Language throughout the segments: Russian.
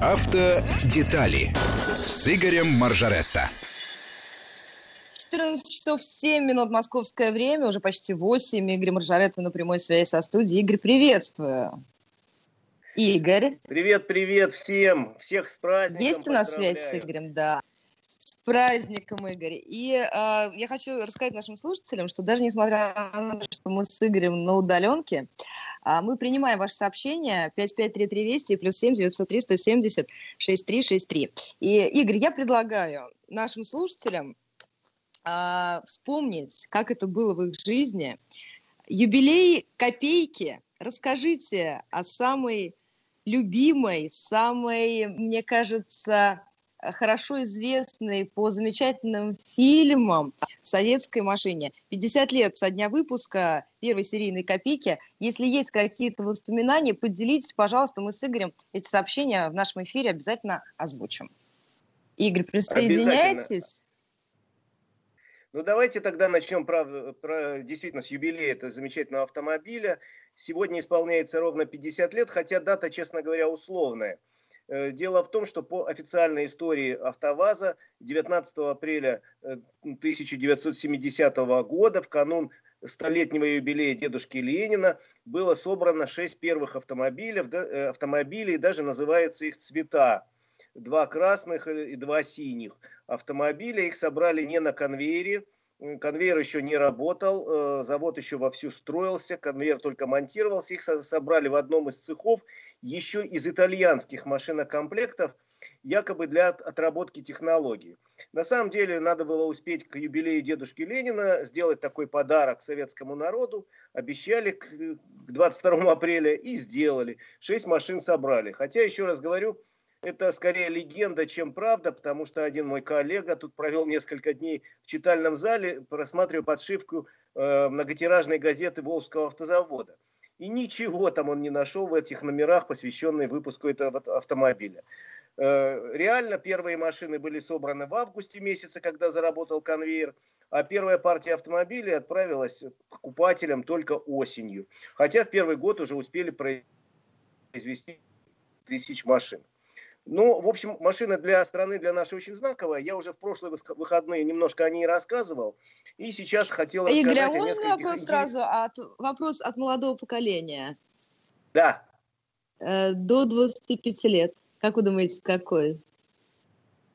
Автодетали с Игорем Маржаретто. 14 часов 7 минут московское время, уже почти 8. Игорь Маржаретто на прямой связи со студией. Игорь, приветствую. Игорь. Привет, привет всем. Всех с праздником. Есть у нас связь с Игорем, да праздником, Игорь. И э, я хочу рассказать нашим слушателям, что даже несмотря на то, что мы с Игорем на удаленке, э, мы принимаем ваши сообщения 553320 и плюс 7 903 170 6363. И, Игорь, я предлагаю нашим слушателям э, вспомнить, как это было в их жизни. Юбилей копейки. Расскажите о самой любимой, самой, мне кажется, хорошо известный по замечательным фильмам «Советской машине». 50 лет со дня выпуска первой серийной «Копейки». Если есть какие-то воспоминания, поделитесь, пожалуйста, мы с Игорем эти сообщения в нашем эфире обязательно озвучим. Игорь, присоединяйтесь? Ну, давайте тогда начнем про, про действительно с юбилея этого замечательного автомобиля. Сегодня исполняется ровно 50 лет, хотя дата, честно говоря, условная – дело в том, что по официальной истории АвтоВАЗа 19 апреля 1970 э, года, в канун столетнего юбилея дедушки Ленина, было собрано 6 первых автомобилей, э, автомобилей, даже называются их цвета. Два красных и два синих автомобиля. Их собрали не на конвейере, конвейер еще не работал, завод еще вовсю строился, конвейер только монтировался. Их собрали в одном из цехов еще из итальянских машинокомплектов, якобы для отработки технологий. На самом деле надо было успеть к юбилею дедушки Ленина сделать такой подарок советскому народу. Обещали к 22 апреля и сделали. Шесть машин собрали. Хотя, еще раз говорю, это скорее легенда, чем правда, потому что один мой коллега тут провел несколько дней в читальном зале, просматривая подшивку э, многотиражной газеты Волжского автозавода. И ничего там он не нашел в этих номерах, посвященных выпуску этого автомобиля. Э, реально первые машины были собраны в августе месяце, когда заработал конвейер, а первая партия автомобилей отправилась покупателям только осенью. Хотя в первый год уже успели произвести тысяч машин. Ну, в общем, машина для страны, для нашей очень знаковая. Я уже в прошлые выходные немножко о ней рассказывал. И сейчас хотел Игорь, а можно нескольких... вопрос сразу? От, вопрос от молодого поколения. Да. Э, до 25 лет. Как вы думаете, какой?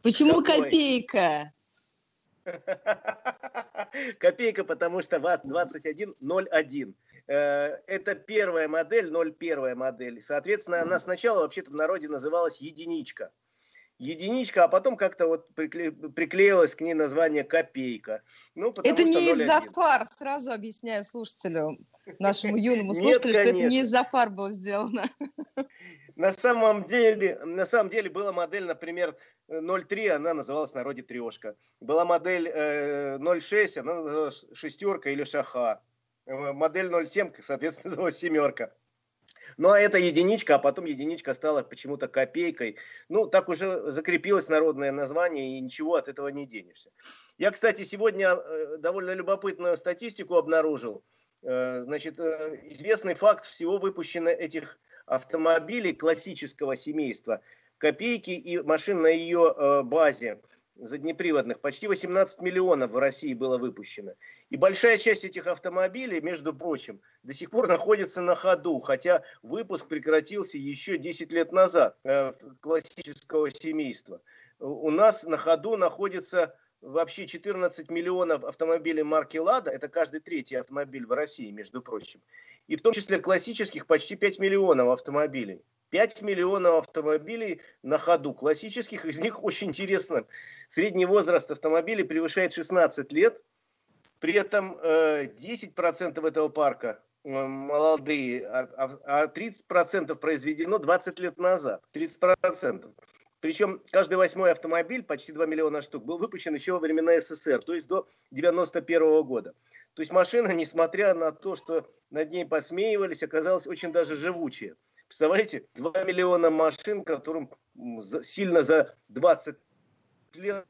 Почему какой? копейка? Копейка, потому что ВАЗ 2101. Э, это первая модель, 01 модель. Соответственно, она сначала вообще-то в народе называлась единичка. Единичка, а потом как-то вот прикле... приклеилось к ней название копейка. Ну, это не из-за фар, сразу объясняю слушателю, нашему юному слушателю, что это не из-за фар было сделано. На самом деле, на самом деле была модель, например, 03, она называлась в народе трешка. Была модель э, 06, она называлась шестерка или шаха. Э, модель 07, соответственно, называлась семерка. Ну, а это единичка, а потом единичка стала почему-то копейкой. Ну, так уже закрепилось народное название, и ничего от этого не денешься. Я, кстати, сегодня э, довольно любопытную статистику обнаружил. Э, значит, известный факт, всего выпущено этих автомобилей классического семейства, копейки и машин на ее базе заднеприводных, почти 18 миллионов в России было выпущено. И большая часть этих автомобилей, между прочим, до сих пор находится на ходу, хотя выпуск прекратился еще 10 лет назад э, классического семейства. У нас на ходу находится вообще 14 миллионов автомобилей марки «Лада». Это каждый третий автомобиль в России, между прочим. И в том числе классических почти 5 миллионов автомобилей. 5 миллионов автомобилей на ходу. Классических из них очень интересно. Средний возраст автомобилей превышает 16 лет. При этом 10% э, этого парка э, молодые, а 30% а произведено 20 лет назад. 30%. Причем каждый восьмой автомобиль, почти 2 миллиона штук, был выпущен еще во времена СССР, то есть до 91 года. То есть машина, несмотря на то, что над ней посмеивались, оказалась очень даже живучая. Представляете, 2 миллиона машин, которым сильно за 20 лет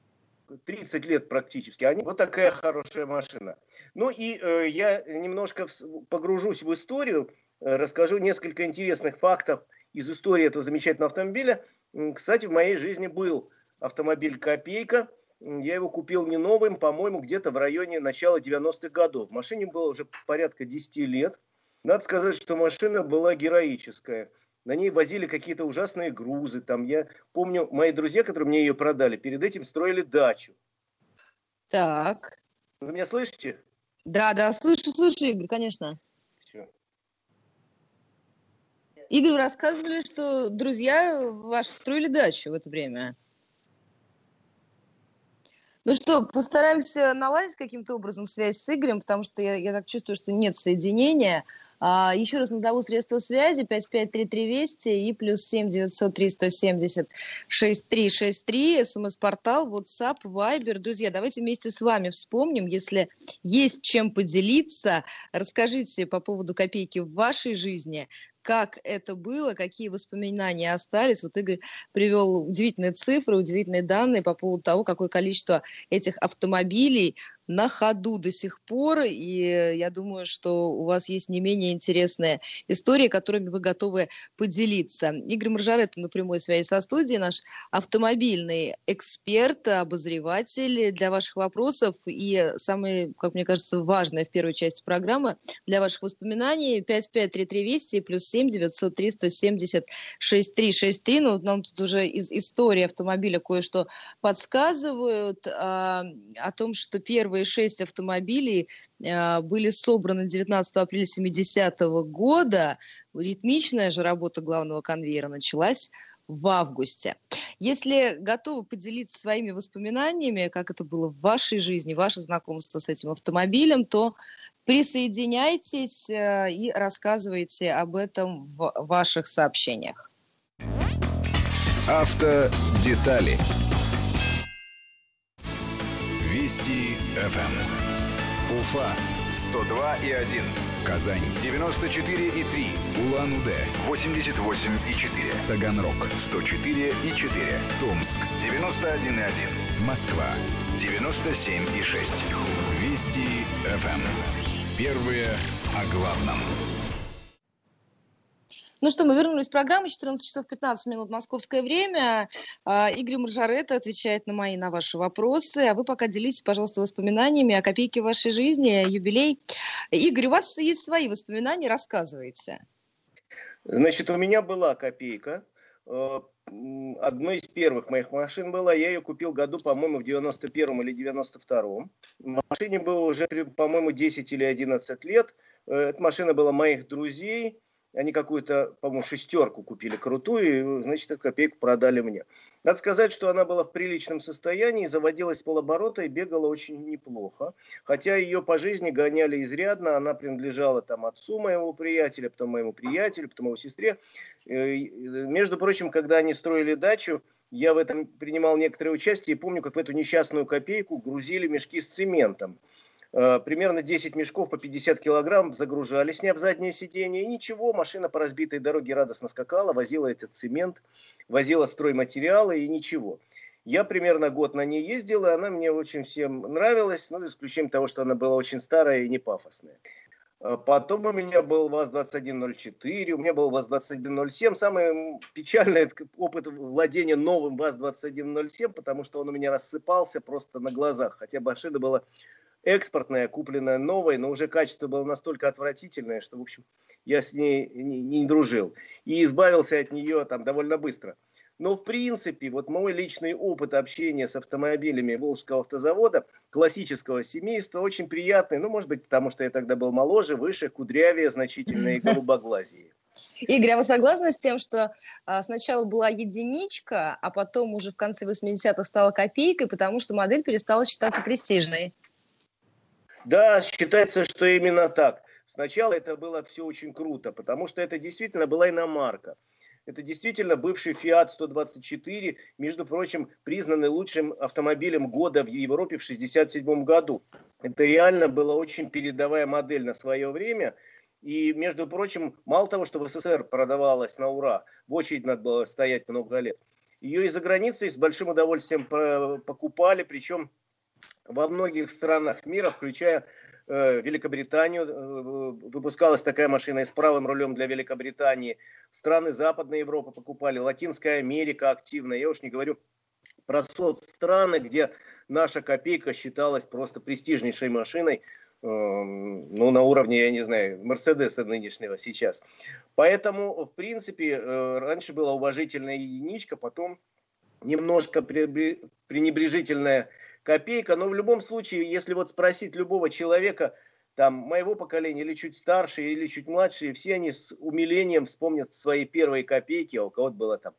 30 лет практически. Они вот такая хорошая машина. Ну и э, я немножко погружусь в историю, э, расскажу несколько интересных фактов из истории этого замечательного автомобиля. Кстати, в моей жизни был автомобиль «Копейка». Я его купил не новым, по-моему, где-то в районе начала 90-х годов. Машине было уже порядка 10 лет. Надо сказать, что машина была героическая. На ней возили какие-то ужасные грузы. Там я помню, мои друзья, которые мне ее продали, перед этим строили дачу. Так. Вы меня слышите? Да, да, слышу, слышу, Игорь, конечно. Все. Игорь, вы рассказывали, что друзья ваши строили дачу в это время. Ну что, постараемся наладить каким-то образом связь с Игорем, потому что я, я так чувствую, что нет соединения. А, еще раз назову средства связи 553320 и плюс 7 903 170 6363, смс-портал, WhatsApp, Viber. Друзья, давайте вместе с вами вспомним, если есть чем поделиться, расскажите по поводу копейки в вашей жизни, как это было, какие воспоминания остались. Вот Игорь привел удивительные цифры, удивительные данные по поводу того, какое количество этих автомобилей на ходу до сих пор, и я думаю, что у вас есть не менее интересные истории, которыми вы готовы поделиться. Игорь Маржарет на прямой связи со студией, наш автомобильный эксперт, обозреватель для ваших вопросов и самое, как мне кажется, важное в первой части программы для ваших воспоминаний 553320 плюс 7 903 170 6363. Ну, нам тут уже из истории автомобиля кое-что подсказывают а, о том, что первые первые шесть автомобилей а, были собраны 19 апреля 70 -го года. Ритмичная же работа главного конвейера началась в августе. Если готовы поделиться своими воспоминаниями, как это было в вашей жизни, ваше знакомство с этим автомобилем, то присоединяйтесь э, и рассказывайте об этом в ваших сообщениях. Автодетали. Вести ФМ. Уфа 102 и 1. Казань 94 и 3. Улан-Удэ 88 и 4. Таганрог 104 и 4. Томск 91 и 1. Москва 97 и 6. Вести ФМ. Первые о главном. Ну что, мы вернулись в программу, 14 часов 15 минут московское время. А, Игорь Маржарета отвечает на мои, на ваши вопросы. А вы пока делитесь, пожалуйста, воспоминаниями о копейке вашей жизни, юбилей. Игорь, у вас есть свои воспоминания, рассказывайте. Значит, у меня была копейка. Э, одной из первых моих машин была. Я ее купил году, по-моему, в 91-м или 92-м. Машине было уже, по-моему, 10 или 11 лет. Э, эта машина была моих друзей. Они какую-то, по-моему, шестерку купили крутую, и, значит, эту копейку продали мне. Надо сказать, что она была в приличном состоянии, заводилась полоборота и бегала очень неплохо. Хотя ее по жизни гоняли изрядно, она принадлежала там отцу моего приятеля, потом моему приятелю, потом его сестре. Э, между прочим, когда они строили дачу, я в этом принимал некоторое участие и помню, как в эту несчастную копейку грузили мешки с цементом. Э, примерно 10 мешков по 50 килограмм загружали, сняв заднее сиденье, и ничего, машина по разбитой дороге радостно скакала, возила этот цемент, возила стройматериалы, и ничего. Я примерно год на ней ездил, и она мне очень всем нравилась, ну, исключением того, что она была очень старая и не пафосная. Э, потом у меня был ВАЗ-2104, у меня был ВАЗ-2107. Самый печальный опыт владения новым ВАЗ-2107, потому что он у меня рассыпался просто на глазах. Хотя машина была экспортная, купленная новой, но уже качество было настолько отвратительное, что, в общем, я с ней не, не дружил. И избавился от нее там довольно быстро. Но, в принципе, вот мой личный опыт общения с автомобилями Волжского автозавода, классического семейства, очень приятный. Ну, может быть, потому что я тогда был моложе, выше, кудрявее, значительно и голубоглазее. Игорь, а вы согласны с тем, что а, сначала была единичка, а потом уже в конце 80-х стала копейкой, потому что модель перестала считаться престижной? Да, считается, что именно так. Сначала это было все очень круто, потому что это действительно была иномарка. Это действительно бывший Fiat 124, между прочим, признанный лучшим автомобилем года в Европе в 1967 году. Это реально была очень передовая модель на свое время. И, между прочим, мало того, что в СССР продавалась на ура, в очередь надо было стоять много лет, ее из-за границы с большим удовольствием покупали, причем во многих странах мира, включая э, Великобританию, э, выпускалась такая машина и с правым рулем для Великобритании. Страны Западной Европы покупали, Латинская Америка активно. Я уж не говорю про соцстраны, где наша копейка считалась просто престижнейшей машиной, эм, ну, на уровне, я не знаю, Мерседеса нынешнего сейчас. Поэтому, в принципе, э, раньше была уважительная единичка, потом немножко пренебрежительная копейка, но в любом случае, если вот спросить любого человека, там, моего поколения, или чуть старше, или чуть младше, все они с умилением вспомнят свои первые копейки, а у кого-то было там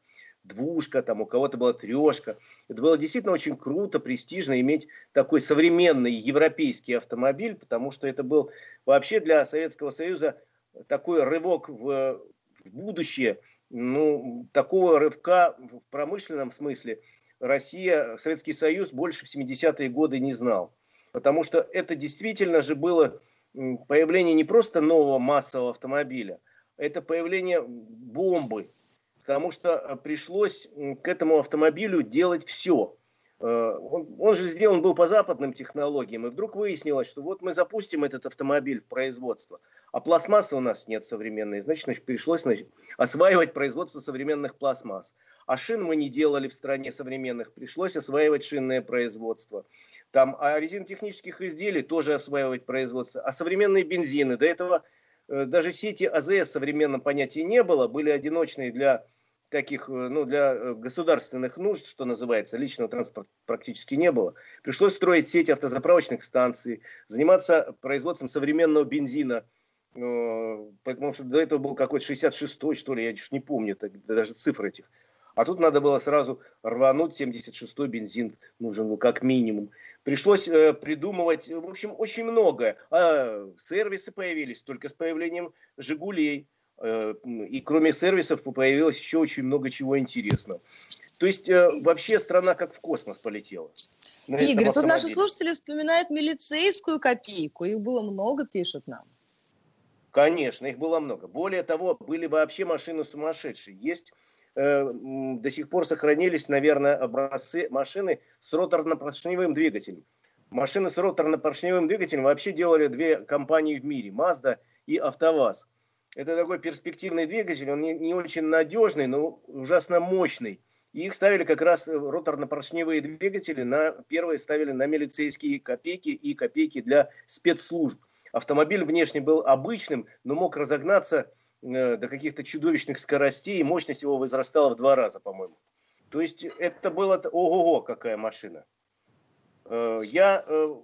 двушка, там у кого-то была трешка. Это было действительно очень круто, престижно иметь такой современный европейский автомобиль, потому что это был вообще для Советского Союза такой рывок в, в будущее, ну, такого рывка в промышленном смысле Россия, Советский Союз больше в 70-е годы не знал. Потому что это действительно же было появление не просто нового массового автомобиля, это появление бомбы, потому что э, пришлось к этому автомобилю делать все. Э, он, он же сделан был по западным технологиям, и вдруг выяснилось, что вот мы запустим этот автомобиль в производство, а пластмассы у нас нет современной, значит, значит пришлось значит, осваивать производство современных пластмасс. А шин мы не делали в стране современных, пришлось осваивать шинное производство. Там, а резинотехнических изделий тоже осваивать производство. А современные бензины, до этого Э, даже сети АЗС в современном понятии не было, были одиночные для таких, э, ну, для э, государственных нужд, что называется, личного транспорта практически не было. Пришлось строить сеть автозаправочных станций, заниматься производством современного бензина, потому что до этого был какой-то 66-й, что ли, я не помню даже цифр этих. А тут надо было сразу рвануть, 76-й бензин нужен был как минимум. Пришлось э, придумывать, в общем, очень многое. А сервисы появились только с появлением «Жигулей». Э, и кроме сервисов появилось еще очень много чего интересного. То есть э, вообще страна как в космос полетела. Игорь, тут наши слушатели вспоминают милицейскую копейку. Их было много, пишут нам. Конечно, их было много. Более того, были вообще машины сумасшедшие. Есть Э, до сих пор сохранились, наверное, образцы машины с роторно-поршневым двигателем. Машины с роторно-поршневым двигателем вообще делали две компании в мире, Mazda и АвтоВАЗ. Это такой перспективный двигатель, он не, не очень надежный, но ужасно мощный. И их ставили как раз роторно-поршневые двигатели, на, первые ставили на милицейские копейки и копейки для спецслужб. Автомобиль внешне был обычным, но мог разогнаться Э, до каких-то чудовищных скоростей, и мощность его возрастала в два раза, по-моему. То есть это было ого-го, какая машина. Э, я э,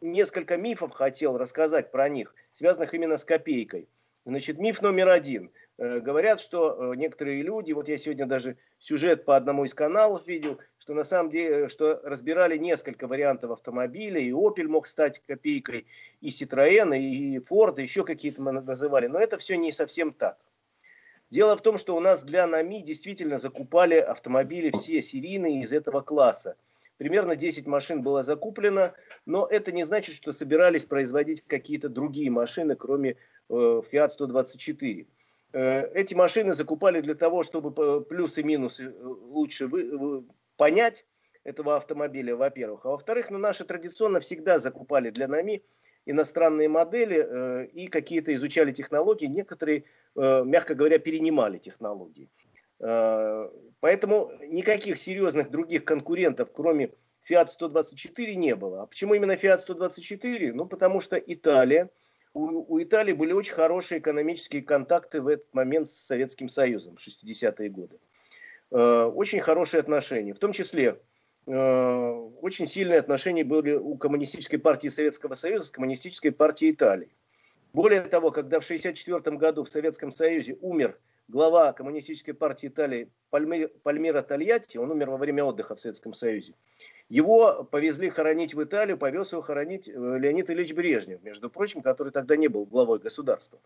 несколько мифов хотел рассказать про них, связанных именно с копейкой. Значит, миф номер один – говорят, что э, некоторые люди, вот я сегодня даже сюжет по одному из каналов видел, что на самом деле, что разбирали несколько вариантов автомобиля, и Opel мог стать копейкой, и Citroёn, и Ford, и еще какие-то мы называли, но это все не совсем так. Дело в том, что у нас для НАМИ действительно закупали автомобили все серийные из этого класса. Примерно 10 машин было закуплено, но это не значит, что собирались производить какие-то другие машины, кроме э, Fiat 124. Э, эти машины закупали для того, чтобы плюсы и минусы э, лучше понять этого автомобиля, во-первых. А во-вторых, ну, наши традиционно всегда закупали для НАМИ иностранные модели э, и какие-то изучали технологии. Некоторые, э, мягко говоря, перенимали технологии. Э, поэтому никаких серьезных других конкурентов, кроме Fiat 124, не было. А почему именно Fiat 124? Ну, потому что Италия – у, у Италии были очень хорошие экономические контакты в этот момент с Советским Союзом в 60-е годы. Э, очень хорошие отношения. В том числе э, очень сильные отношения были у Коммунистической партии Советского Союза с Коммунистической партией Италии. Более того, когда в 1964 году в Советском Союзе умер глава Коммунистической партии Италии Пальмира Тольятти, он умер во время отдыха в Советском Союзе, его повезли хоронить в Италию, повез его хоронить э, Леонид Ильич Брежнев, между прочим, который тогда не был главой государства.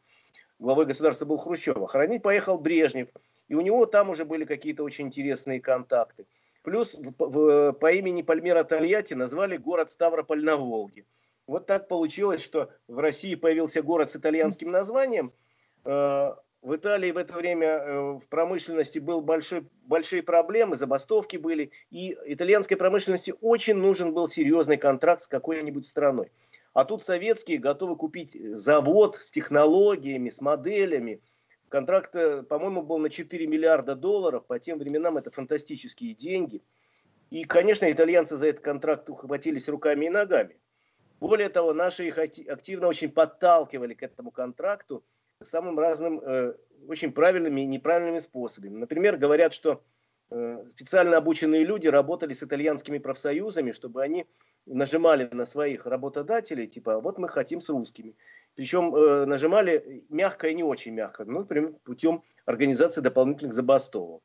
Главой государства был Хрущева. Хоронить поехал Брежнев, и у него там уже были какие-то очень интересные контакты. Плюс в, в, по имени Пальмира Тольятти назвали город Ставрополь на Волге. Вот так получилось, что в России появился город с итальянским названием. Э, в Италии в это время э, в промышленности был большой, большие проблемы, забастовки были, и итальянской промышленности очень нужен был серьезный контракт с какой-нибудь страной. А тут советские готовы купить завод с технологиями, с моделями. Контракт, э, по-моему, был на 4 миллиарда долларов. По тем временам это фантастические деньги. И, конечно, итальянцы за этот контракт ухватились руками и ногами. Более того, наши их активно очень подталкивали к этому контракту самым разным, э, очень правильными и неправильными способами. Например, говорят, что э, специально обученные люди работали с итальянскими профсоюзами, чтобы они нажимали на своих работодателей, типа, вот мы хотим с русскими. Причем э, нажимали мягко и не очень мягко, ну, например, путем организации дополнительных забастовок.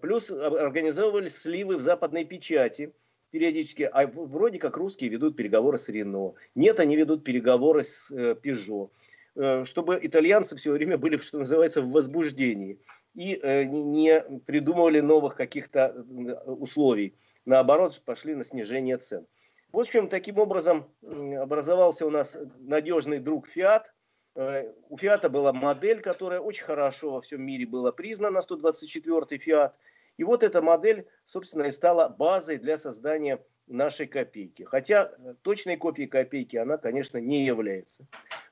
Плюс организовывались сливы в западной печати периодически, а вроде как русские ведут переговоры с Рено. Нет, они ведут переговоры с Пежо. Э, чтобы итальянцы все время были, что называется, в возбуждении и э, не придумывали новых каких-то э, условий. Наоборот, пошли на снижение цен. В общем, таким образом образовался у нас надежный друг Фиат. У Фиата была модель, которая очень хорошо во всем мире была признана, 124-й Фиат. И вот эта модель, собственно, и стала базой для создания нашей копейки. Хотя точной копией копейки она, конечно, не является.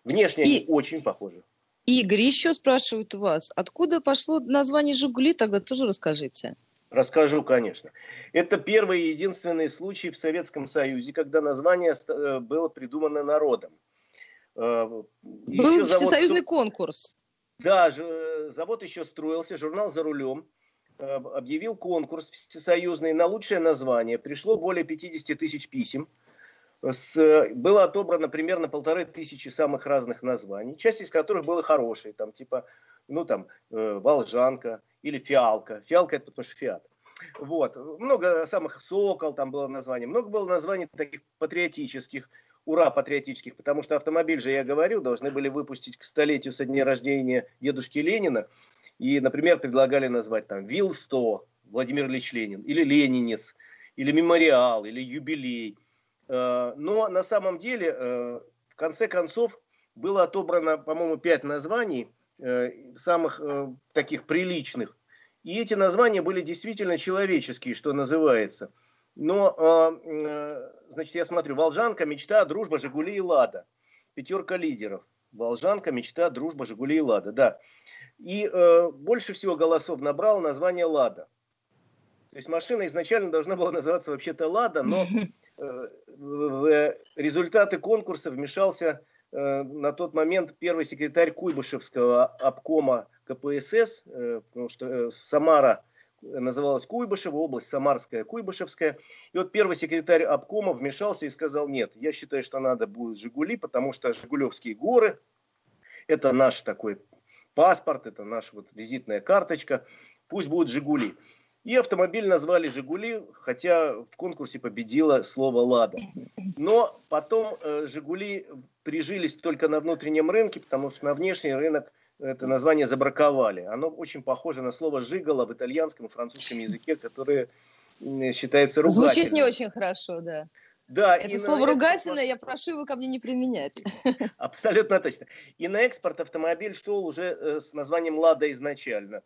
Внешне и... они очень похожи. Игорь, еще спрашивают вас, откуда пошло название «Жигули», тогда тоже расскажите. Расскажу, конечно. Это первый и единственный случай в Советском Союзе, когда название э, было придумано народом. Э, Был завод... всесоюзный конкурс. Да, завод еще строился, журнал «За рулем» э, объявил конкурс всесоюзный на лучшее название. Пришло более 50 тысяч писем. С, было отобрано примерно полторы тысячи самых разных названий, часть из которых было хорошие, там типа, ну там, э, Волжанка, или фиалка. Фиалка это потому что фиат. Вот. Много самых сокол там было названий. Много было названий таких патриотических, ура, патриотических, потому что автомобиль же, я говорю, должны были выпустить к столетию со дня рождения дедушки Ленина. И, например, предлагали назвать там ВИЛ-100, Владимир Ильич Ленин, или Ленинец, или Мемориал, или Юбилей. Э, но на самом деле, э, в конце концов, было отобрано, по-моему, пять названий, Э, самых таких приличных. И эти названия были действительно человеческие, что называется. Но, значит, я смотрю, Волжанка, мечта, дружба, Жигули и Лада. Пятерка лидеров. Волжанка, мечта, дружба, Жигули и Лада, да. И больше всего голосов набрал название Лада. То есть машина изначально должна была называться вообще-то Лада, но в результаты конкурса вмешался Э, на тот момент первый секретарь Куйбышевского обкома КПСС, э, потому что э, Самара называлась Куйбышева, область Самарская, Куйбышевская. И вот первый секретарь обкома вмешался и сказал, нет, я считаю, что надо будет Жигули, потому что Жигулевские горы – это наш такой паспорт, это наша вот визитная карточка, пусть будет Жигули. И автомобиль назвали «Жигули», хотя в конкурсе победило слово «Лада». Но потом э, «Жигули» прижились только на внутреннем рынке, потому что на внешний рынок это название забраковали. Оно очень похоже на слово «жигало» в итальянском и французском языке, которое считается ругательным. Звучит не очень хорошо, да. Да, это слово ругательное, я прошу его ко мне не применять. Абсолютно точно. И на экспорт автомобиль шел уже э, с названием «Лада» изначально,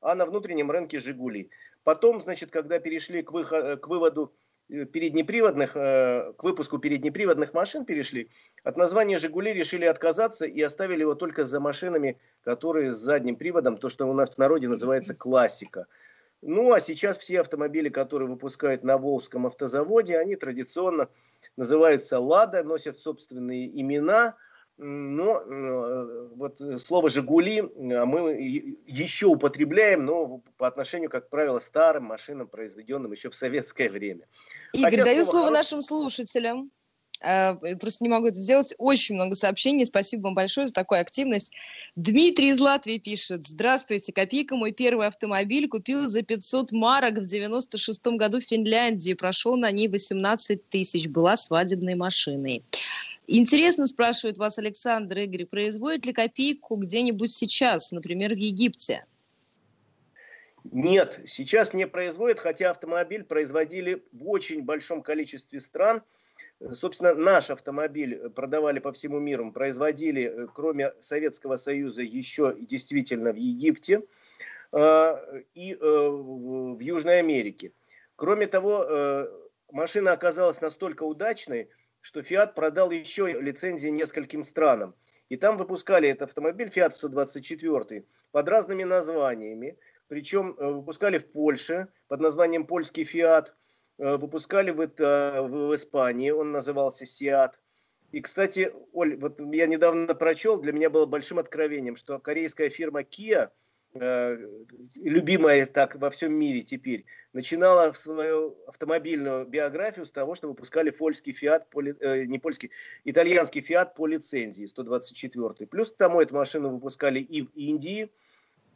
а на внутреннем рынке «Жигули». Потом, значит, когда перешли к, выход, к выводу э, переднеприводных, э, к выпуску переднеприводных машин перешли, от названия «Жигули» решили отказаться и оставили его только за машинами, которые с задним приводом, то, что у нас в народе называется классика. Ну, а сейчас все автомобили, которые выпускают на Волжском автозаводе, они традиционно называются «Лада», носят собственные имена – но э, вот слово «Жигули» а мы еще употребляем, но по отношению, как правило, старым машинам, произведенным еще в советское время. Игорь, Хотя даю слово, хорош... нашим слушателям. Просто не могу это сделать. Очень много сообщений. Спасибо вам большое за такую активность. Дмитрий из Латвии пишет. Здравствуйте. Копейка мой первый автомобиль купил за 500 марок в 96 году в Финляндии. Прошел на ней 18 тысяч. Была свадебной машиной. Интересно, спрашивает вас Александр Игорь, производит ли копейку где-нибудь сейчас, например, в Египте? Нет, сейчас не производят, хотя автомобиль производили в очень большом количестве стран. Собственно, наш автомобиль продавали по всему миру, производили, кроме Советского Союза, еще действительно в Египте и в Южной Америке. Кроме того, машина оказалась настолько удачной, что Fiat продал еще лицензии нескольким странам. И там выпускали этот автомобиль Fiat 124 под разными названиями. Причем э, выпускали в Польше под названием польский Fiat, э, выпускали в, это, в Испании, он назывался Seat. И, кстати, Оль, вот я недавно прочел, для меня было большим откровением, что корейская фирма Kia – любимая так во всем мире теперь, начинала свою автомобильную биографию с того, что выпускали польский Фиат, поли, э, не польский, итальянский Фиат по лицензии 124. Плюс к тому эту машину выпускали и в Индии,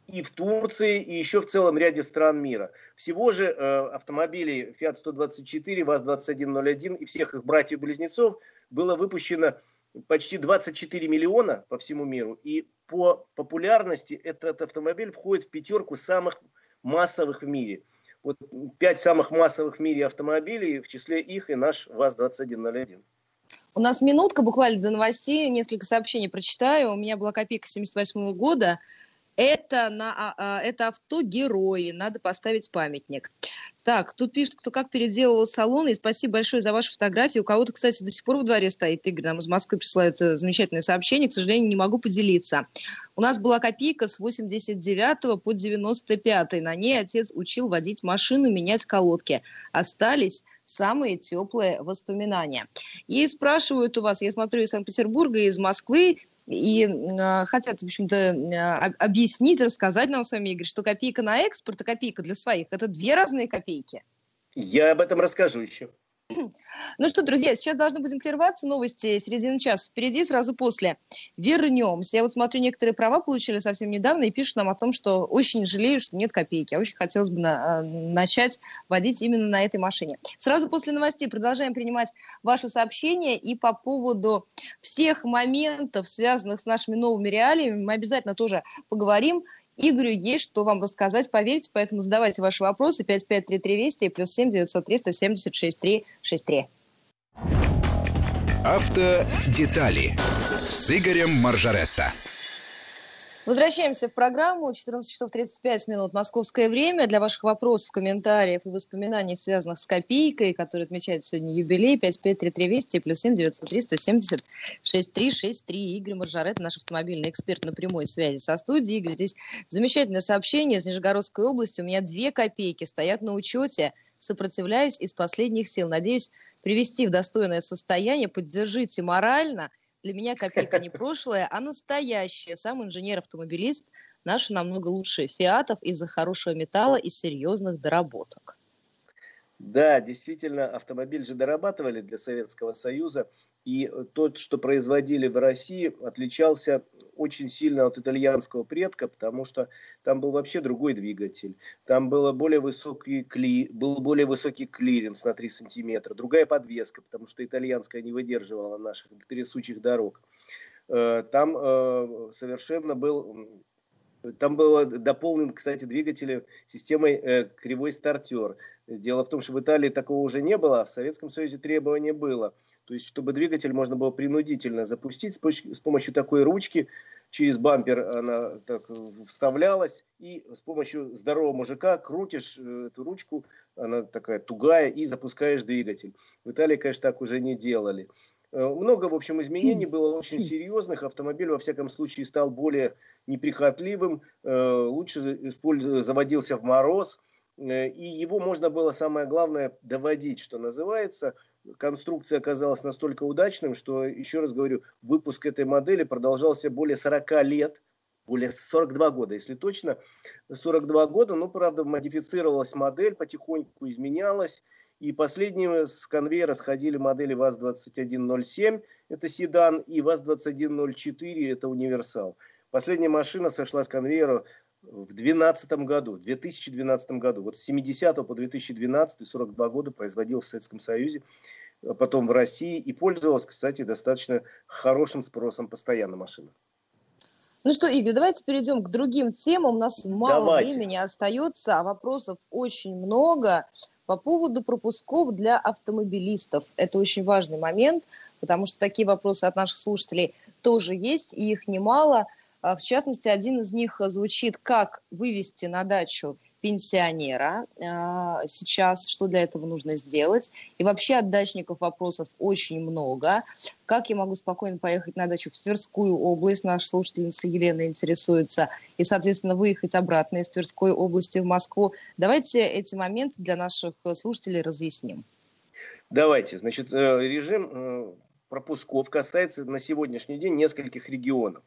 и в Турции, и еще в целом ряде стран мира. Всего же э, автомобилей Fiat 124, ВАЗ-2101 и всех их братьев-близнецов было выпущено почти 24 миллиона по всему миру. И по популярности этот автомобиль входит в пятерку самых массовых в мире. Вот пять самых массовых в мире автомобилей, в числе их и наш ВАЗ-2101. У нас минутка буквально до новостей, несколько сообщений прочитаю. У меня была копейка 78 года. Это, на, а, а, это авто герои, надо поставить памятник. Так, тут пишут, кто как переделывал салоны. И спасибо большое за вашу фотографию. У кого-то, кстати, до сих пор в дворе стоит Игорь. Нам из Москвы присылают э, замечательные сообщения. К сожалению, не могу поделиться. У нас была копейка с 89 по 95. На ней отец учил водить машину, менять колодки. Остались самые теплые воспоминания. И спрашивают у вас, я смотрю из Санкт-Петербурга, из Москвы, и э, хотят, в общем-то, э, объяснить, рассказать нам с вами, Игорь, что копейка на экспорт и копейка для своих – это две разные копейки. Я об этом расскажу еще. Ну что, друзья, сейчас должны будем прерваться. Новости середины часа впереди, сразу после. Вернемся. Я вот смотрю, некоторые права получили совсем недавно и пишут нам о том, что очень жалею, что нет копейки. А очень хотелось бы на, начать водить именно на этой машине. Сразу после новостей продолжаем принимать ваши сообщения. И по поводу всех моментов, связанных с нашими новыми реалиями, мы обязательно тоже поговорим. Игорю есть что вам рассказать, поверьте, поэтому задавайте ваши вопросы 5533 Вести и плюс 7 903 176 363. Автодетали с Игорем Маржаретто. Возвращаемся в программу. 14 часов 35 минут московское время. Для ваших вопросов, комментариев и воспоминаний, связанных с копейкой, который отмечает сегодня юбилей, 553320 плюс 7 903 170 6363. Игорь Маржарет, наш автомобильный эксперт на прямой связи со студией. Игорь, здесь замечательное сообщение из Нижегородской области. У меня две копейки стоят на учете. Сопротивляюсь из последних сил. Надеюсь привести в достойное состояние. Поддержите морально – для меня копейка не прошлое, а настоящее. Сам инженер-автомобилист наши намного лучше фиатов из-за хорошего металла и серьезных доработок. Да, действительно, автомобиль же дорабатывали для Советского Союза, и тот, что производили в России, отличался очень сильно от итальянского предка, потому что там был вообще другой двигатель. Там было более высокий кли, был более высокий клиренс на 3 сантиметра, другая подвеска, потому что итальянская не выдерживала наших трясучих дорог. Э, там э, совершенно был там было дополнен, кстати, двигатель системой э, кривой стартер. Дело в том, что в Италии такого уже не было, а в Советском Союзе требование было. То есть, чтобы двигатель можно было принудительно запустить с помощью такой ручки, через бампер она так вставлялась, и с помощью здорового мужика крутишь э, эту ручку, она такая тугая, и запускаешь двигатель. В Италии, конечно, так уже не делали. Э, много, в общем, изменений было очень серьезных. Автомобиль, во всяком случае, стал более неприхотливым, э, лучше заводился в мороз, и его можно было, самое главное, доводить, что называется. Конструкция оказалась настолько удачным, что, еще раз говорю, выпуск этой модели продолжался более 40 лет, более 42 года, если точно, 42 года, но, правда, модифицировалась модель, потихоньку изменялась, и последними с конвейера сходили модели ВАЗ-2107, это седан, и ВАЗ-2104, это универсал. Последняя машина сошла с конвейера в 2012 году, в 2012 году. Вот с 70 по 2012, 42 года производил в Советском Союзе, а потом в России и пользовалась, кстати, достаточно хорошим спросом постоянно машина. Ну что, Игорь, давайте перейдем к другим темам. У нас мало давайте. времени остается, а вопросов очень много. По поводу пропусков для автомобилистов. Это очень важный момент, потому что такие вопросы от наших слушателей тоже есть, и их немало. А, в частности, один из них звучит, как вывести на дачу пенсионера а, сейчас, что для этого нужно сделать. И вообще от дачников вопросов очень много. Как я могу спокойно поехать на дачу в Тверскую область, наша слушательница Елена интересуется, и, соответственно, выехать обратно из Тверской области в Москву. Давайте эти моменты для наших слушателей разъясним. Давайте. Значит, э, режим э, пропусков касается на сегодняшний день нескольких регионов.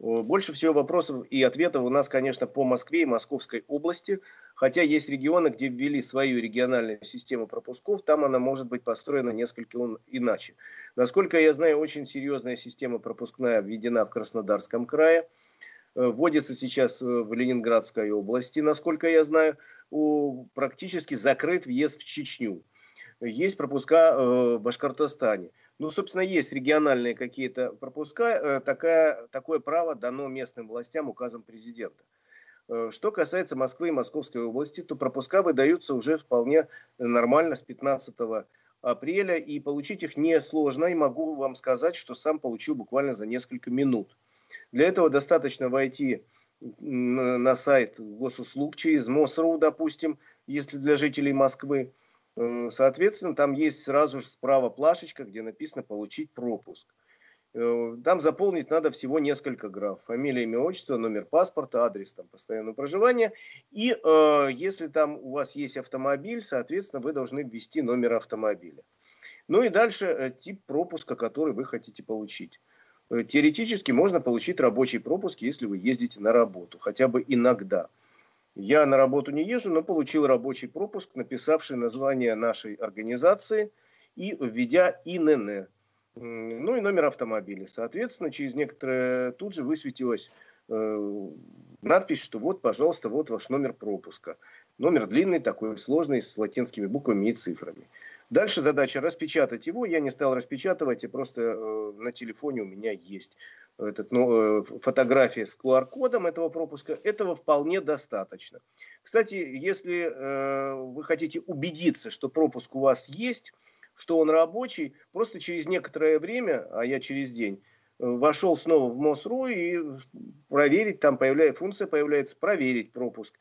Э, больше всего вопросов и ответов у нас, конечно, по Москве и Московской области, хотя есть регионы, где ввели свою региональную систему пропусков, там она может быть построена несколько иначе. Насколько я знаю, очень серьезная система пропускная введена в Краснодарском крае, э, вводится сейчас э, в Ленинградской области, насколько я знаю, практически закрыт въезд в Чечню. Есть пропуска в Башкортостане. Ну, собственно, есть региональные какие-то пропуска. Э, такая, такое право дано местным властям указом президента. Э, что касается Москвы и Московской области, то пропуска выдаются уже вполне нормально с 15 апреля, и получить их несложно, и могу вам сказать, что сам получил буквально за несколько минут. Для этого достаточно войти на сайт госуслуг через МОСРУ, допустим, если для жителей Москвы, соответственно, там есть сразу же справа плашечка, где написано «Получить пропуск». Э, там заполнить надо всего несколько граф. Фамилия, имя, отчество, номер паспорта, адрес там, постоянного проживания. И э, если там у вас есть автомобиль, соответственно, вы должны ввести номер автомобиля. Ну и дальше э, тип пропуска, который вы хотите получить. Э, теоретически можно получить рабочий пропуск, если вы ездите на работу, хотя бы иногда. Я на работу не езжу, но получил рабочий пропуск, написавший название нашей организации и введя ИНН. Ну и номер автомобиля. Соответственно, через некоторое тут же высветилась э, надпись, что вот, пожалуйста, вот ваш номер пропуска. Номер длинный, такой сложный, с латинскими буквами и цифрами. Дальше задача распечатать его. Я не стал распечатывать, и просто э, на телефоне у меня есть этот, ну, э, фотография с QR-кодом этого пропуска. Этого вполне достаточно. Кстати, если э, вы хотите убедиться, что пропуск у вас есть, что он рабочий, просто через некоторое время, а я через день, э, вошел снова в МОСРУ и проверить, там появляется, функция появляется проверить пропуск.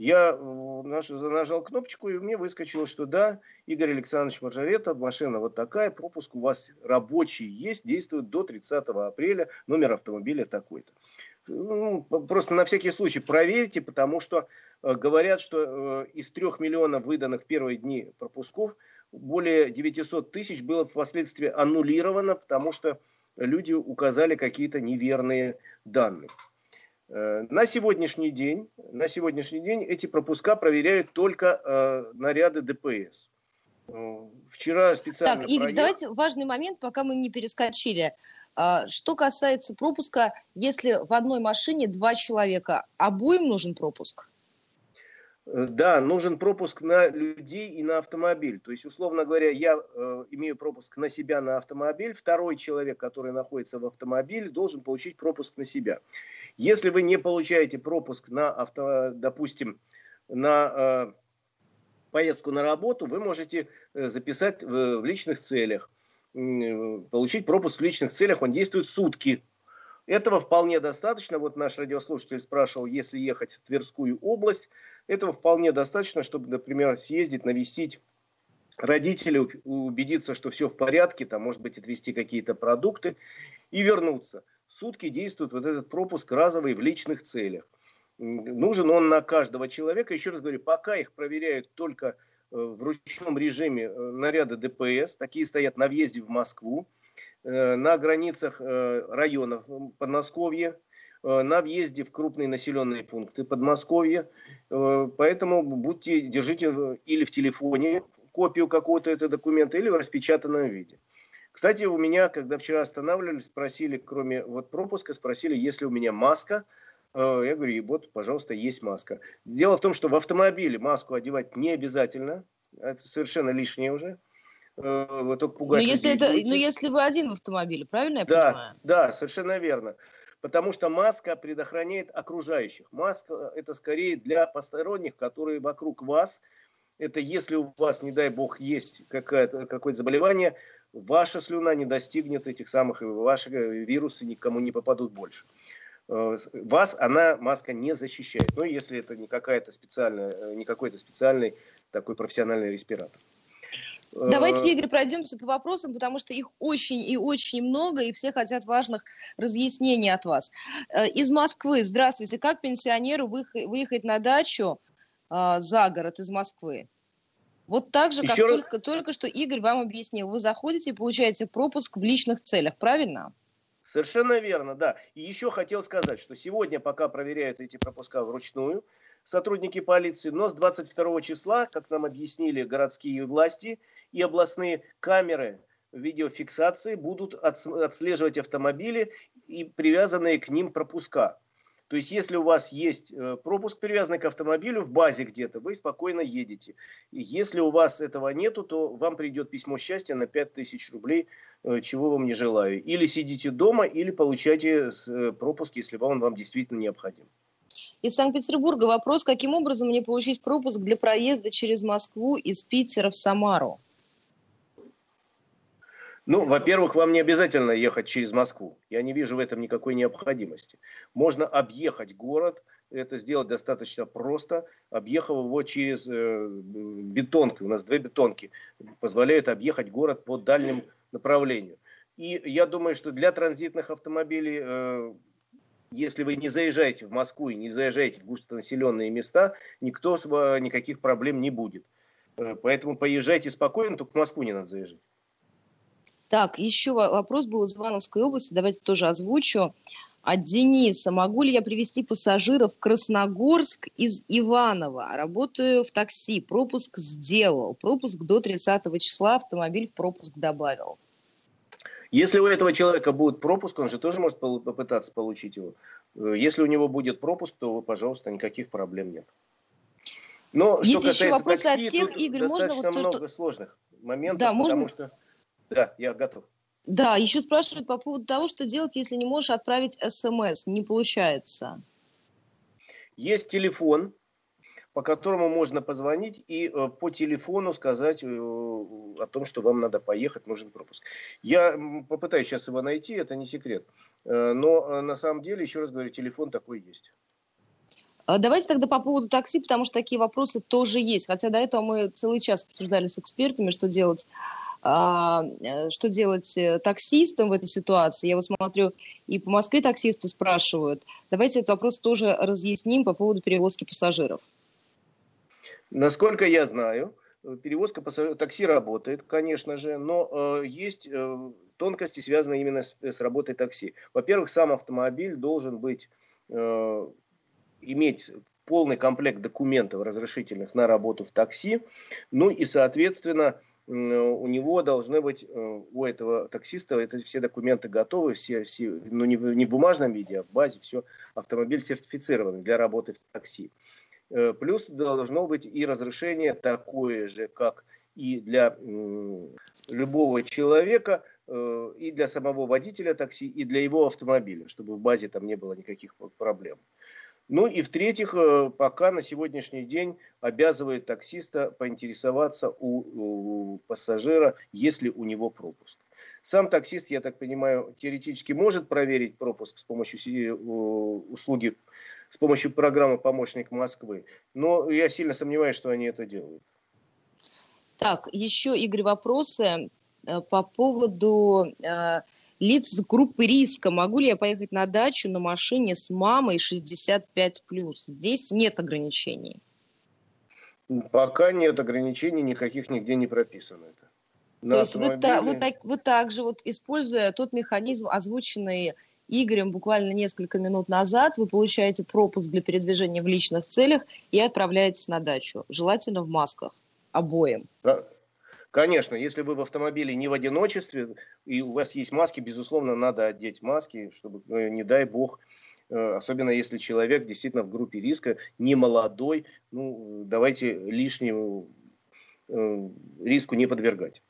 Я э, нажал кнопочку, и мне выскочило, что да, Игорь Александрович Маржарета, машина вот такая, пропуск у вас рабочий есть, действует до 30 апреля, номер автомобиля такой-то. Ну, просто на всякий случай проверьте, потому что э, говорят, что э, из трех миллионов выданных в первые дни пропусков более 900 тысяч было впоследствии аннулировано, потому что люди указали какие-то неверные данные. Э, на сегодняшний день, на сегодняшний день эти пропуска проверяют только э, наряды ДПС. Э, вчера специально... Так, Игорь, проехал... давайте важный момент, пока мы не перескочили. А, что касается пропуска, если в одной машине два человека, обоим нужен пропуск? Э, да, нужен пропуск на людей и на автомобиль. То есть, условно говоря, я э, имею пропуск на себя на автомобиль, второй человек, который находится в автомобиле, должен получить пропуск на себя. Если вы не получаете пропуск на авто, допустим, на э, поездку на работу, вы можете э, записать в, личных целях. Получить пропуск в личных целях, он действует сутки. Этого вполне достаточно. Вот наш радиослушатель спрашивал, если ехать в Тверскую область, этого вполне достаточно, чтобы, например, съездить, навестить родителей, убедиться, что все в порядке, там, может быть, отвезти какие-то продукты и вернуться. Сутки действует вот этот пропуск разовый в личных целях. Нужен он на каждого человека. Еще раз говорю, пока их проверяют только э, в ручном режиме э, наряда ДПС. Такие стоят на въезде в Москву. Э, на границах районов Подмосковья, на въезде в крупные населенные пункты Подмосковья. Поэтому будьте, держите или в телефоне копию какого-то этого документа, или в распечатанном виде. Кстати, у меня, когда вчера останавливались, спросили, кроме вот пропуска, спросили, есть ли у меня маска. Я говорю, вот, пожалуйста, есть маска. Дело в том, что в автомобиле маску одевать не обязательно. Это совершенно лишнее уже. Э, только пугать. Но если, это, но если вы один в автомобиле, правильно я да, понимаю? Да, совершенно верно. Потому что маска предохраняет окружающих. Маска это скорее для посторонних, которые вокруг вас. Это если у вас, не дай бог, есть какое-то заболевание, ваша слюна не достигнет этих самых, ваши вирусы никому не попадут больше. Э, вас она, маска, не защищает. Ну, если это не какая-то специальная, э, не какой-то специальный такой профессиональный респиратор. Давайте, э, Игорь, пройдемся по вопросам, потому что их очень и очень много, и все хотят важных разъяснений от вас. Из Москвы. Здравствуйте. Как пенсионеру выехать на дачу за город из Москвы? Вот так же, как раз... только, только что Игорь вам объяснил. Вы заходите и получаете пропуск в личных целях, правильно? Совершенно верно, да. И еще хотел сказать, что сегодня пока проверяют эти пропуска вручную сотрудники полиции, но с 22 числа, как нам объяснили городские власти и областные камеры видеофиксации будут отслеживать автомобили и привязанные к ним пропуска. То есть, если у вас есть э, пропуск, привязанный к автомобилю в базе где-то, вы спокойно едете. И если у вас этого нету, то вам придет письмо счастья на 5000 рублей, э, чего вам не желаю. Или сидите дома, или получайте э, пропуск, если он вам действительно необходим. Из Санкт-Петербурга вопрос, каким образом мне получить пропуск для проезда через Москву из Питера в Самару? Ну, во-первых, вам не обязательно ехать через Москву. Я не вижу в этом никакой необходимости. Можно объехать город, это сделать достаточно просто, объехав его через э, бетонки. У нас две бетонки позволяют объехать город по дальнему направлению. И я думаю, что для транзитных автомобилей, э, если вы не заезжаете в Москву и не заезжаете в густонаселенные места, никто никаких проблем не будет. Э, поэтому поезжайте спокойно, только в Москву не надо заезжать. Так, еще вопрос был из Ивановской области, давайте тоже озвучу. От Дениса. Могу ли я привести пассажиров в Красногорск из Иванова? Работаю в такси. Пропуск сделал. Пропуск до 30 числа. Автомобиль в пропуск добавил. Если у этого человека будет пропуск, он же тоже может попытаться получить его. Э, если у него будет пропуск, то, пожалуйста, никаких проблем нет. Но Есть что еще вопросы такси, от тех, Игорь, можно вот то, много что... сложных моментов, да, потому можно... что да, я готов. Да, еще спрашивают по поводу того, что делать, если не можешь отправить смс, не получается. Есть телефон, по которому можно позвонить и э, по телефону сказать э, о том, что вам надо поехать, нужен пропуск. Я попытаюсь сейчас его найти, это не секрет. Э, но на самом деле, еще раз говорю, телефон такой есть. А давайте тогда по поводу такси, потому что такие вопросы тоже есть. Хотя до этого мы целый час обсуждали с экспертами, что делать а, э, что делать э, таксистам в этой ситуации. Я вот смотрю, и по Москве таксисты спрашивают. Давайте этот вопрос тоже разъясним по поводу перевозки пассажиров. Насколько я знаю, перевозка пассажиров, такси работает, конечно же, но э, есть э, тонкости, связанные именно с, с работой такси. Во-первых, сам автомобиль должен быть, э, иметь полный комплект документов разрешительных на работу в такси, ну и, соответственно, у него должны быть, э, у этого таксиста, это все документы готовы, все, все ну не не в бумажном виде, а в базе, все, автомобиль сертифицированный для работы в такси. Э, плюс должно быть и разрешение такое же, как и для любого человека, э, и для самого водителя такси, и для его автомобиля, чтобы в базе там не было никаких проблем. Ну и в-третьих, э, пока на сегодняшний день обязывает таксиста поинтересоваться у, у пассажира, есть ли у него пропуск. Сам таксист, я так понимаю, теоретически может проверить пропуск с помощью услуги, с помощью программы «Помощник Москвы», но я сильно сомневаюсь, что они это делают. Так, еще, Игорь, вопросы э, по поводу э, лиц с группы риска. Могу ли я поехать на дачу на машине с мамой 65+. Здесь нет ограничений. Пока нет ограничений, никаких нигде не прописано это. На То есть вы, та, вы, так, вы также, вот, используя тот механизм, озвученный Игорем буквально несколько минут назад, вы получаете пропуск для передвижения в личных целях и отправляетесь на дачу. Желательно в масках обоим. Да. Конечно, если вы в автомобиле не в одиночестве, и у вас есть маски, безусловно, надо одеть маски, чтобы, э, не дай бог, э, особенно если человек действительно в группе риска, не молодой, ну, давайте лишнему э, риску не подвергать.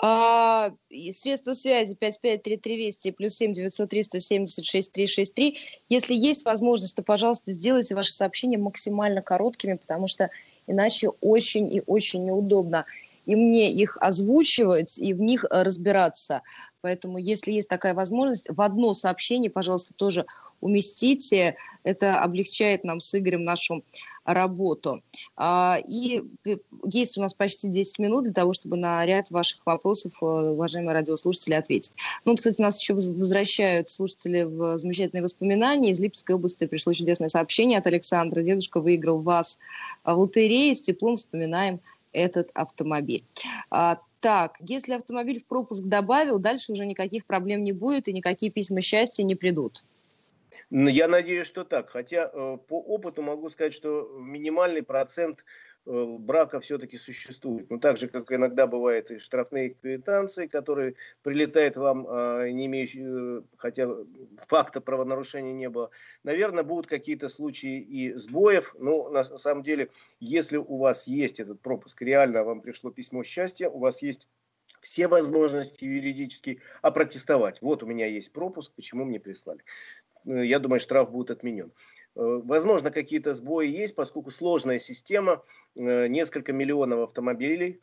А, средства связи 553320 плюс 7 903 176 363. Если есть возможность, то, пожалуйста, сделайте ваши сообщения максимально короткими, потому что иначе очень и очень неудобно и мне их озвучивать, и в них э, разбираться. Поэтому, если есть такая возможность, в одно сообщение, пожалуйста, тоже уместите. Это облегчает нам с Игорем нашу работу. А, и есть у нас почти 10 минут для того, чтобы на ряд ваших вопросов, э, уважаемые радиослушатели, ответить. Ну, кстати, нас еще возвращают слушатели в замечательные воспоминания. Из Липецкой области пришло чудесное сообщение от Александра. Дедушка выиграл вас в лотерее. С теплом вспоминаем этот автомобиль. А, так, если автомобиль в пропуск добавил, дальше уже никаких проблем не будет и никакие письма счастья не придут. Я надеюсь, что так. Хотя э, по опыту могу сказать, что минимальный процент брака все-таки существует. Ну, так же, как иногда бывает и штрафные квитанции, которые прилетают вам, а, не имеющие, э, хотя факта правонарушения не было. Наверное, будут какие-то случаи и сбоев, но на самом деле, если у вас есть этот пропуск, реально вам пришло письмо счастья, у вас есть все возможности юридически опротестовать. Вот у меня есть пропуск, почему мне прислали. Э, я думаю, штраф будет отменен. Э, возможно, какие-то сбои есть, поскольку сложная система, э, несколько миллионов автомобилей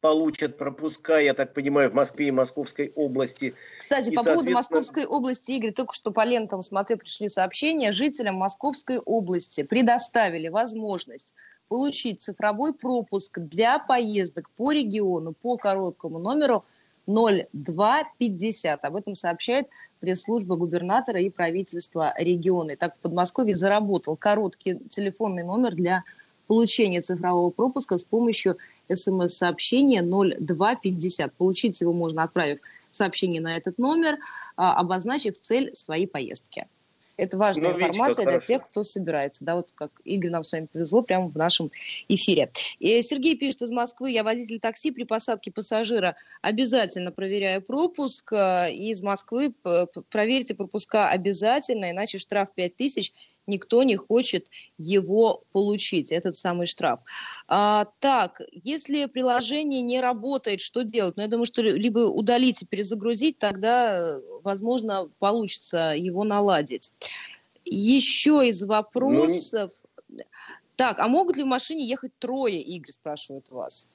получат пропуска, я так понимаю, в Москве и Московской области. Кстати, и, по поводу Московской области, Игорь, только что по лентам, смотрю, пришли сообщения, жителям Московской области предоставили возможность получить цифровой пропуск для поездок по региону по короткому номеру 0250. Об этом сообщает пресс-служба губернатора и правительства региона. И так в Подмосковье заработал короткий телефонный номер для получения цифрового пропуска с помощью смс-сообщения 0250. Получить его можно, отправив сообщение на этот номер, а, обозначив цель своей поездки. Это важная ну, информация для тех, кто собирается. Да, вот как Игорь нам с вами повезло прямо в нашем эфире. И Сергей пишет из Москвы. Я водитель такси при посадке пассажира обязательно проверяю пропуск. Э, из Москвы проверьте пропуска обязательно, иначе штраф 5000 никто не хочет его получить, этот самый штраф. А, так, если приложение не работает, что делать? Ну, я думаю, что либо удалить и перезагрузить, тогда, возможно, получится его наладить. Еще из вопросов... Ну. Так, а могут ли в машине ехать трое, Игорь спрашивает вас?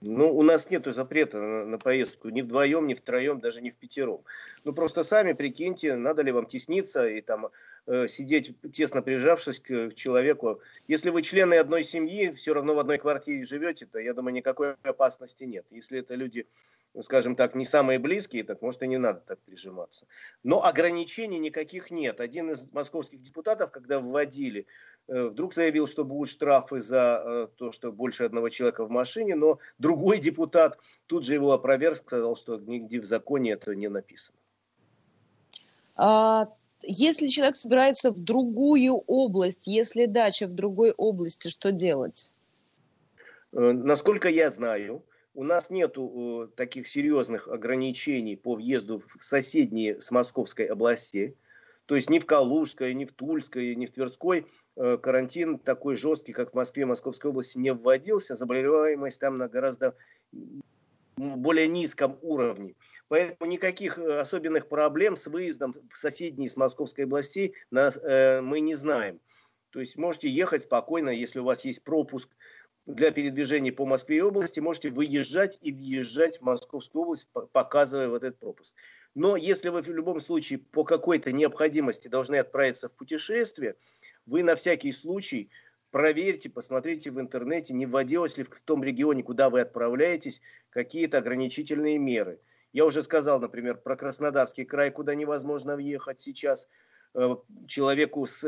Ну, у нас нет запрета на, на поездку ни вдвоем, ни втроем, даже не в пятером. Ну, просто сами прикиньте, надо ли вам тесниться и там сидеть тесно прижавшись к человеку. Если вы члены одной семьи, все равно в одной квартире живете, то, я думаю, никакой опасности нет. Если это люди, ну, скажем так, не самые близкие, так может и не надо так прижиматься. Но ограничений никаких нет. Один из московских депутатов, когда вводили Э, вдруг заявил, что будут штрафы за э, то, что больше одного человека в машине, но другой депутат тут же его опроверг, сказал, что нигде в законе это не написано. А, если человек собирается в другую область, если дача в другой области, что делать? Э, насколько я знаю, у нас нет таких серьезных ограничений по въезду в соседние с Московской области. То есть ни в Калужской, ни в Тульской, ни в Тверской э, карантин такой жесткий, как в Москве и Московской области, не вводился. Заболеваемость там на гораздо более низком уровне. Поэтому никаких э, особенных проблем с выездом в соседние с Московской области нас, э, мы не знаем. То есть можете ехать спокойно, если у вас есть пропуск для передвижения по Москве и области, можете выезжать и въезжать в Московскую область, показывая вот этот пропуск. Но если вы в любом случае по какой-то необходимости должны отправиться в путешествие, вы на всякий случай проверьте, посмотрите в интернете, не вводилось ли в том регионе, куда вы отправляетесь, какие-то ограничительные меры. Я уже сказал, например, про Краснодарский край, куда невозможно въехать сейчас э, человеку с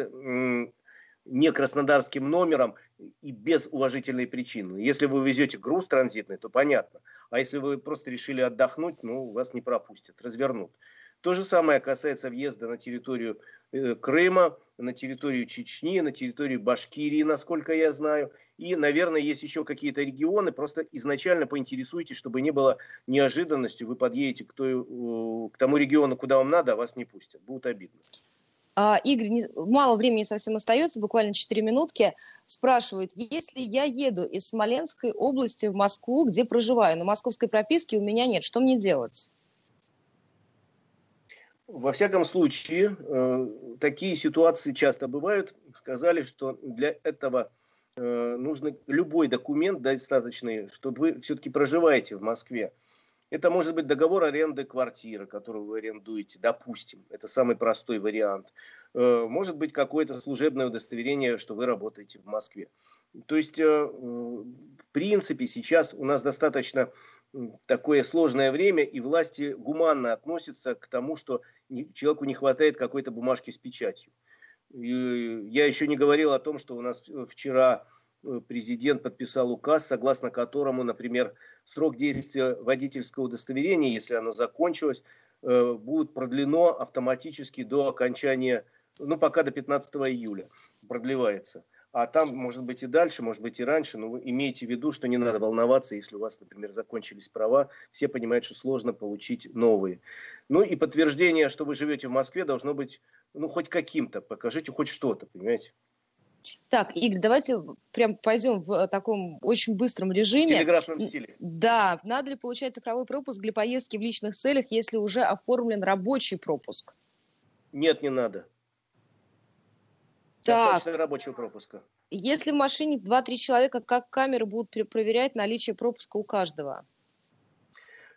не краснодарским номером и без уважительной причины. Если вы везете груз транзитный, то понятно. А если вы просто решили отдохнуть, ну, вас не пропустят, развернут. То же самое касается въезда на территорию э, Крыма, на территорию Чечни, на территорию Башкирии, насколько я знаю. И, наверное, есть еще какие-то регионы. Просто изначально поинтересуйтесь, чтобы не было неожиданностью. Вы подъедете к, той, к тому региону, куда вам надо, а вас не пустят. Будет обидно. А, Игорь, мало времени совсем остается, буквально 4 минутки. Спрашивают, если я еду из Смоленской области в Москву, где проживаю, но московской прописки у меня нет, что мне делать? Во всяком случае, э, такие ситуации часто бывают. Сказали, что для этого э, нужно любой документ достаточный, что вы все-таки проживаете в Москве. Это может быть договор аренды квартиры, которую вы арендуете, допустим. Это самый простой вариант. Э, может быть какое-то служебное удостоверение, что вы работаете в Москве. То есть, в принципе, сейчас у нас достаточно такое сложное время, и власти гуманно относятся к тому, что человеку не хватает какой-то бумажки с печатью. И я еще не говорил о том, что у нас вчера Э, президент подписал указ, согласно которому, например, срок действия водительского удостоверения, если оно закончилось, э, будет продлено автоматически до окончания, ну пока до 15 июля продлевается. А там, может быть, и дальше, может быть, и раньше, но вы имейте в виду, что не надо волноваться, если у вас, например, закончились права. Все понимают, что сложно получить новые. Ну и подтверждение, что вы живете в Москве, должно быть, ну, хоть каким-то. Покажите хоть что-то, понимаете? Так, Игорь, давайте прям пойдем в э, таком очень быстром режиме. В телеграфном стиле. Да, надо ли получать цифровой пропуск для поездки в личных целях, если уже оформлен рабочий пропуск? Нет, не надо. Так. Рабочего пропуска. Если в машине 2-3 человека, как камеры будут проверять наличие пропуска у каждого?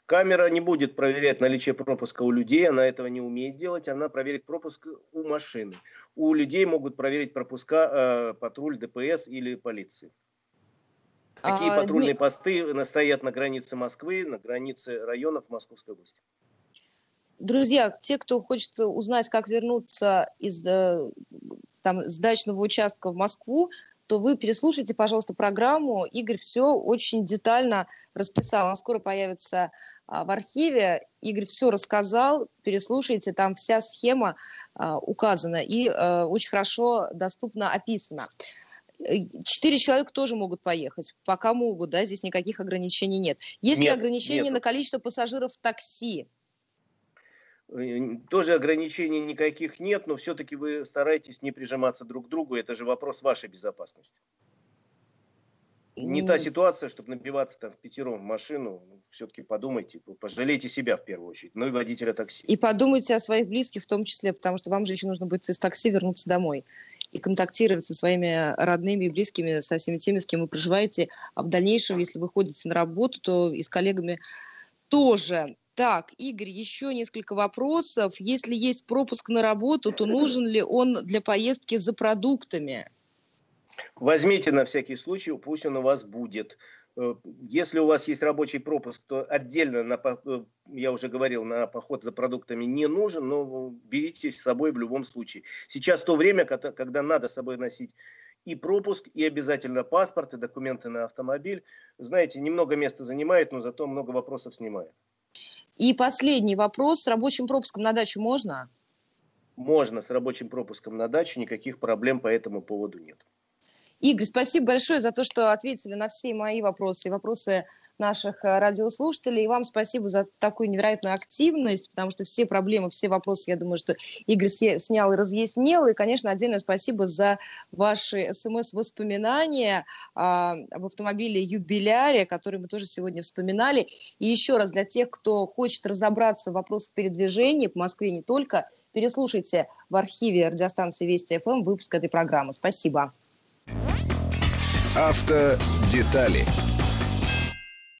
Камера не будет проверять наличие пропуска у людей, она этого не умеет делать, она проверит пропуск у машины. У людей могут проверить пропуска э, патруль ДПС или полиции. Такие а, патрульные Дми... посты стоят на границе Москвы, на границе районов Московской области. Друзья, те, кто хочет узнать, как вернуться из э, там, с дачного участка в Москву, то вы переслушайте, пожалуйста, программу. Игорь все очень детально расписал. Она скоро появится а, в архиве. Игорь все рассказал, переслушайте, там вся схема а, указана и а, очень хорошо доступно описана. Четыре человека тоже могут поехать, пока могут, да, здесь никаких ограничений нет. Есть нет, ли ограничения нет. на количество пассажиров в такси? Э, тоже ограничений никаких нет, но все-таки вы стараетесь не прижиматься друг к другу. Это же вопрос вашей безопасности. Не та ситуация, чтобы набиваться там в пятером в машину. Все-таки подумайте, пожалейте себя в первую очередь, ну и водителя такси. И подумайте о своих близких в том числе, потому что вам же еще нужно будет из такси вернуться домой и контактировать со своими родными и близкими, со всеми теми, с кем вы проживаете. А в дальнейшем, если вы ходите на работу, то и с коллегами тоже. Так, Игорь, еще несколько вопросов. Если есть пропуск на работу, то нужен ли он для поездки за продуктами? Возьмите на всякий случай, пусть он у вас будет. Э, если у вас есть рабочий пропуск, то отдельно, на, э, я уже говорил, на поход за продуктами не нужен, но берите с собой в любом случае. Сейчас то время, когда надо с собой носить и пропуск, и обязательно паспорт, и документы на автомобиль. Знаете, немного места занимает, но зато много вопросов снимает. И последний вопрос. С рабочим пропуском на дачу можно? Можно с рабочим пропуском на дачу. Никаких проблем по этому поводу нет. Игорь, спасибо большое за то, что ответили на все мои вопросы и вопросы наших э, радиослушателей. И вам спасибо за такую невероятную активность, потому что все проблемы, все вопросы, я думаю, что Игорь снял и разъяснил. И, конечно, отдельное спасибо за ваши смс-воспоминания а, об автомобиле «Юбиляре», который мы тоже сегодня вспоминали. И еще раз для тех, кто хочет разобраться в вопросах передвижения по Москве не только, переслушайте в архиве радиостанции Вести ФМ выпуск этой программы. Спасибо. Автодетали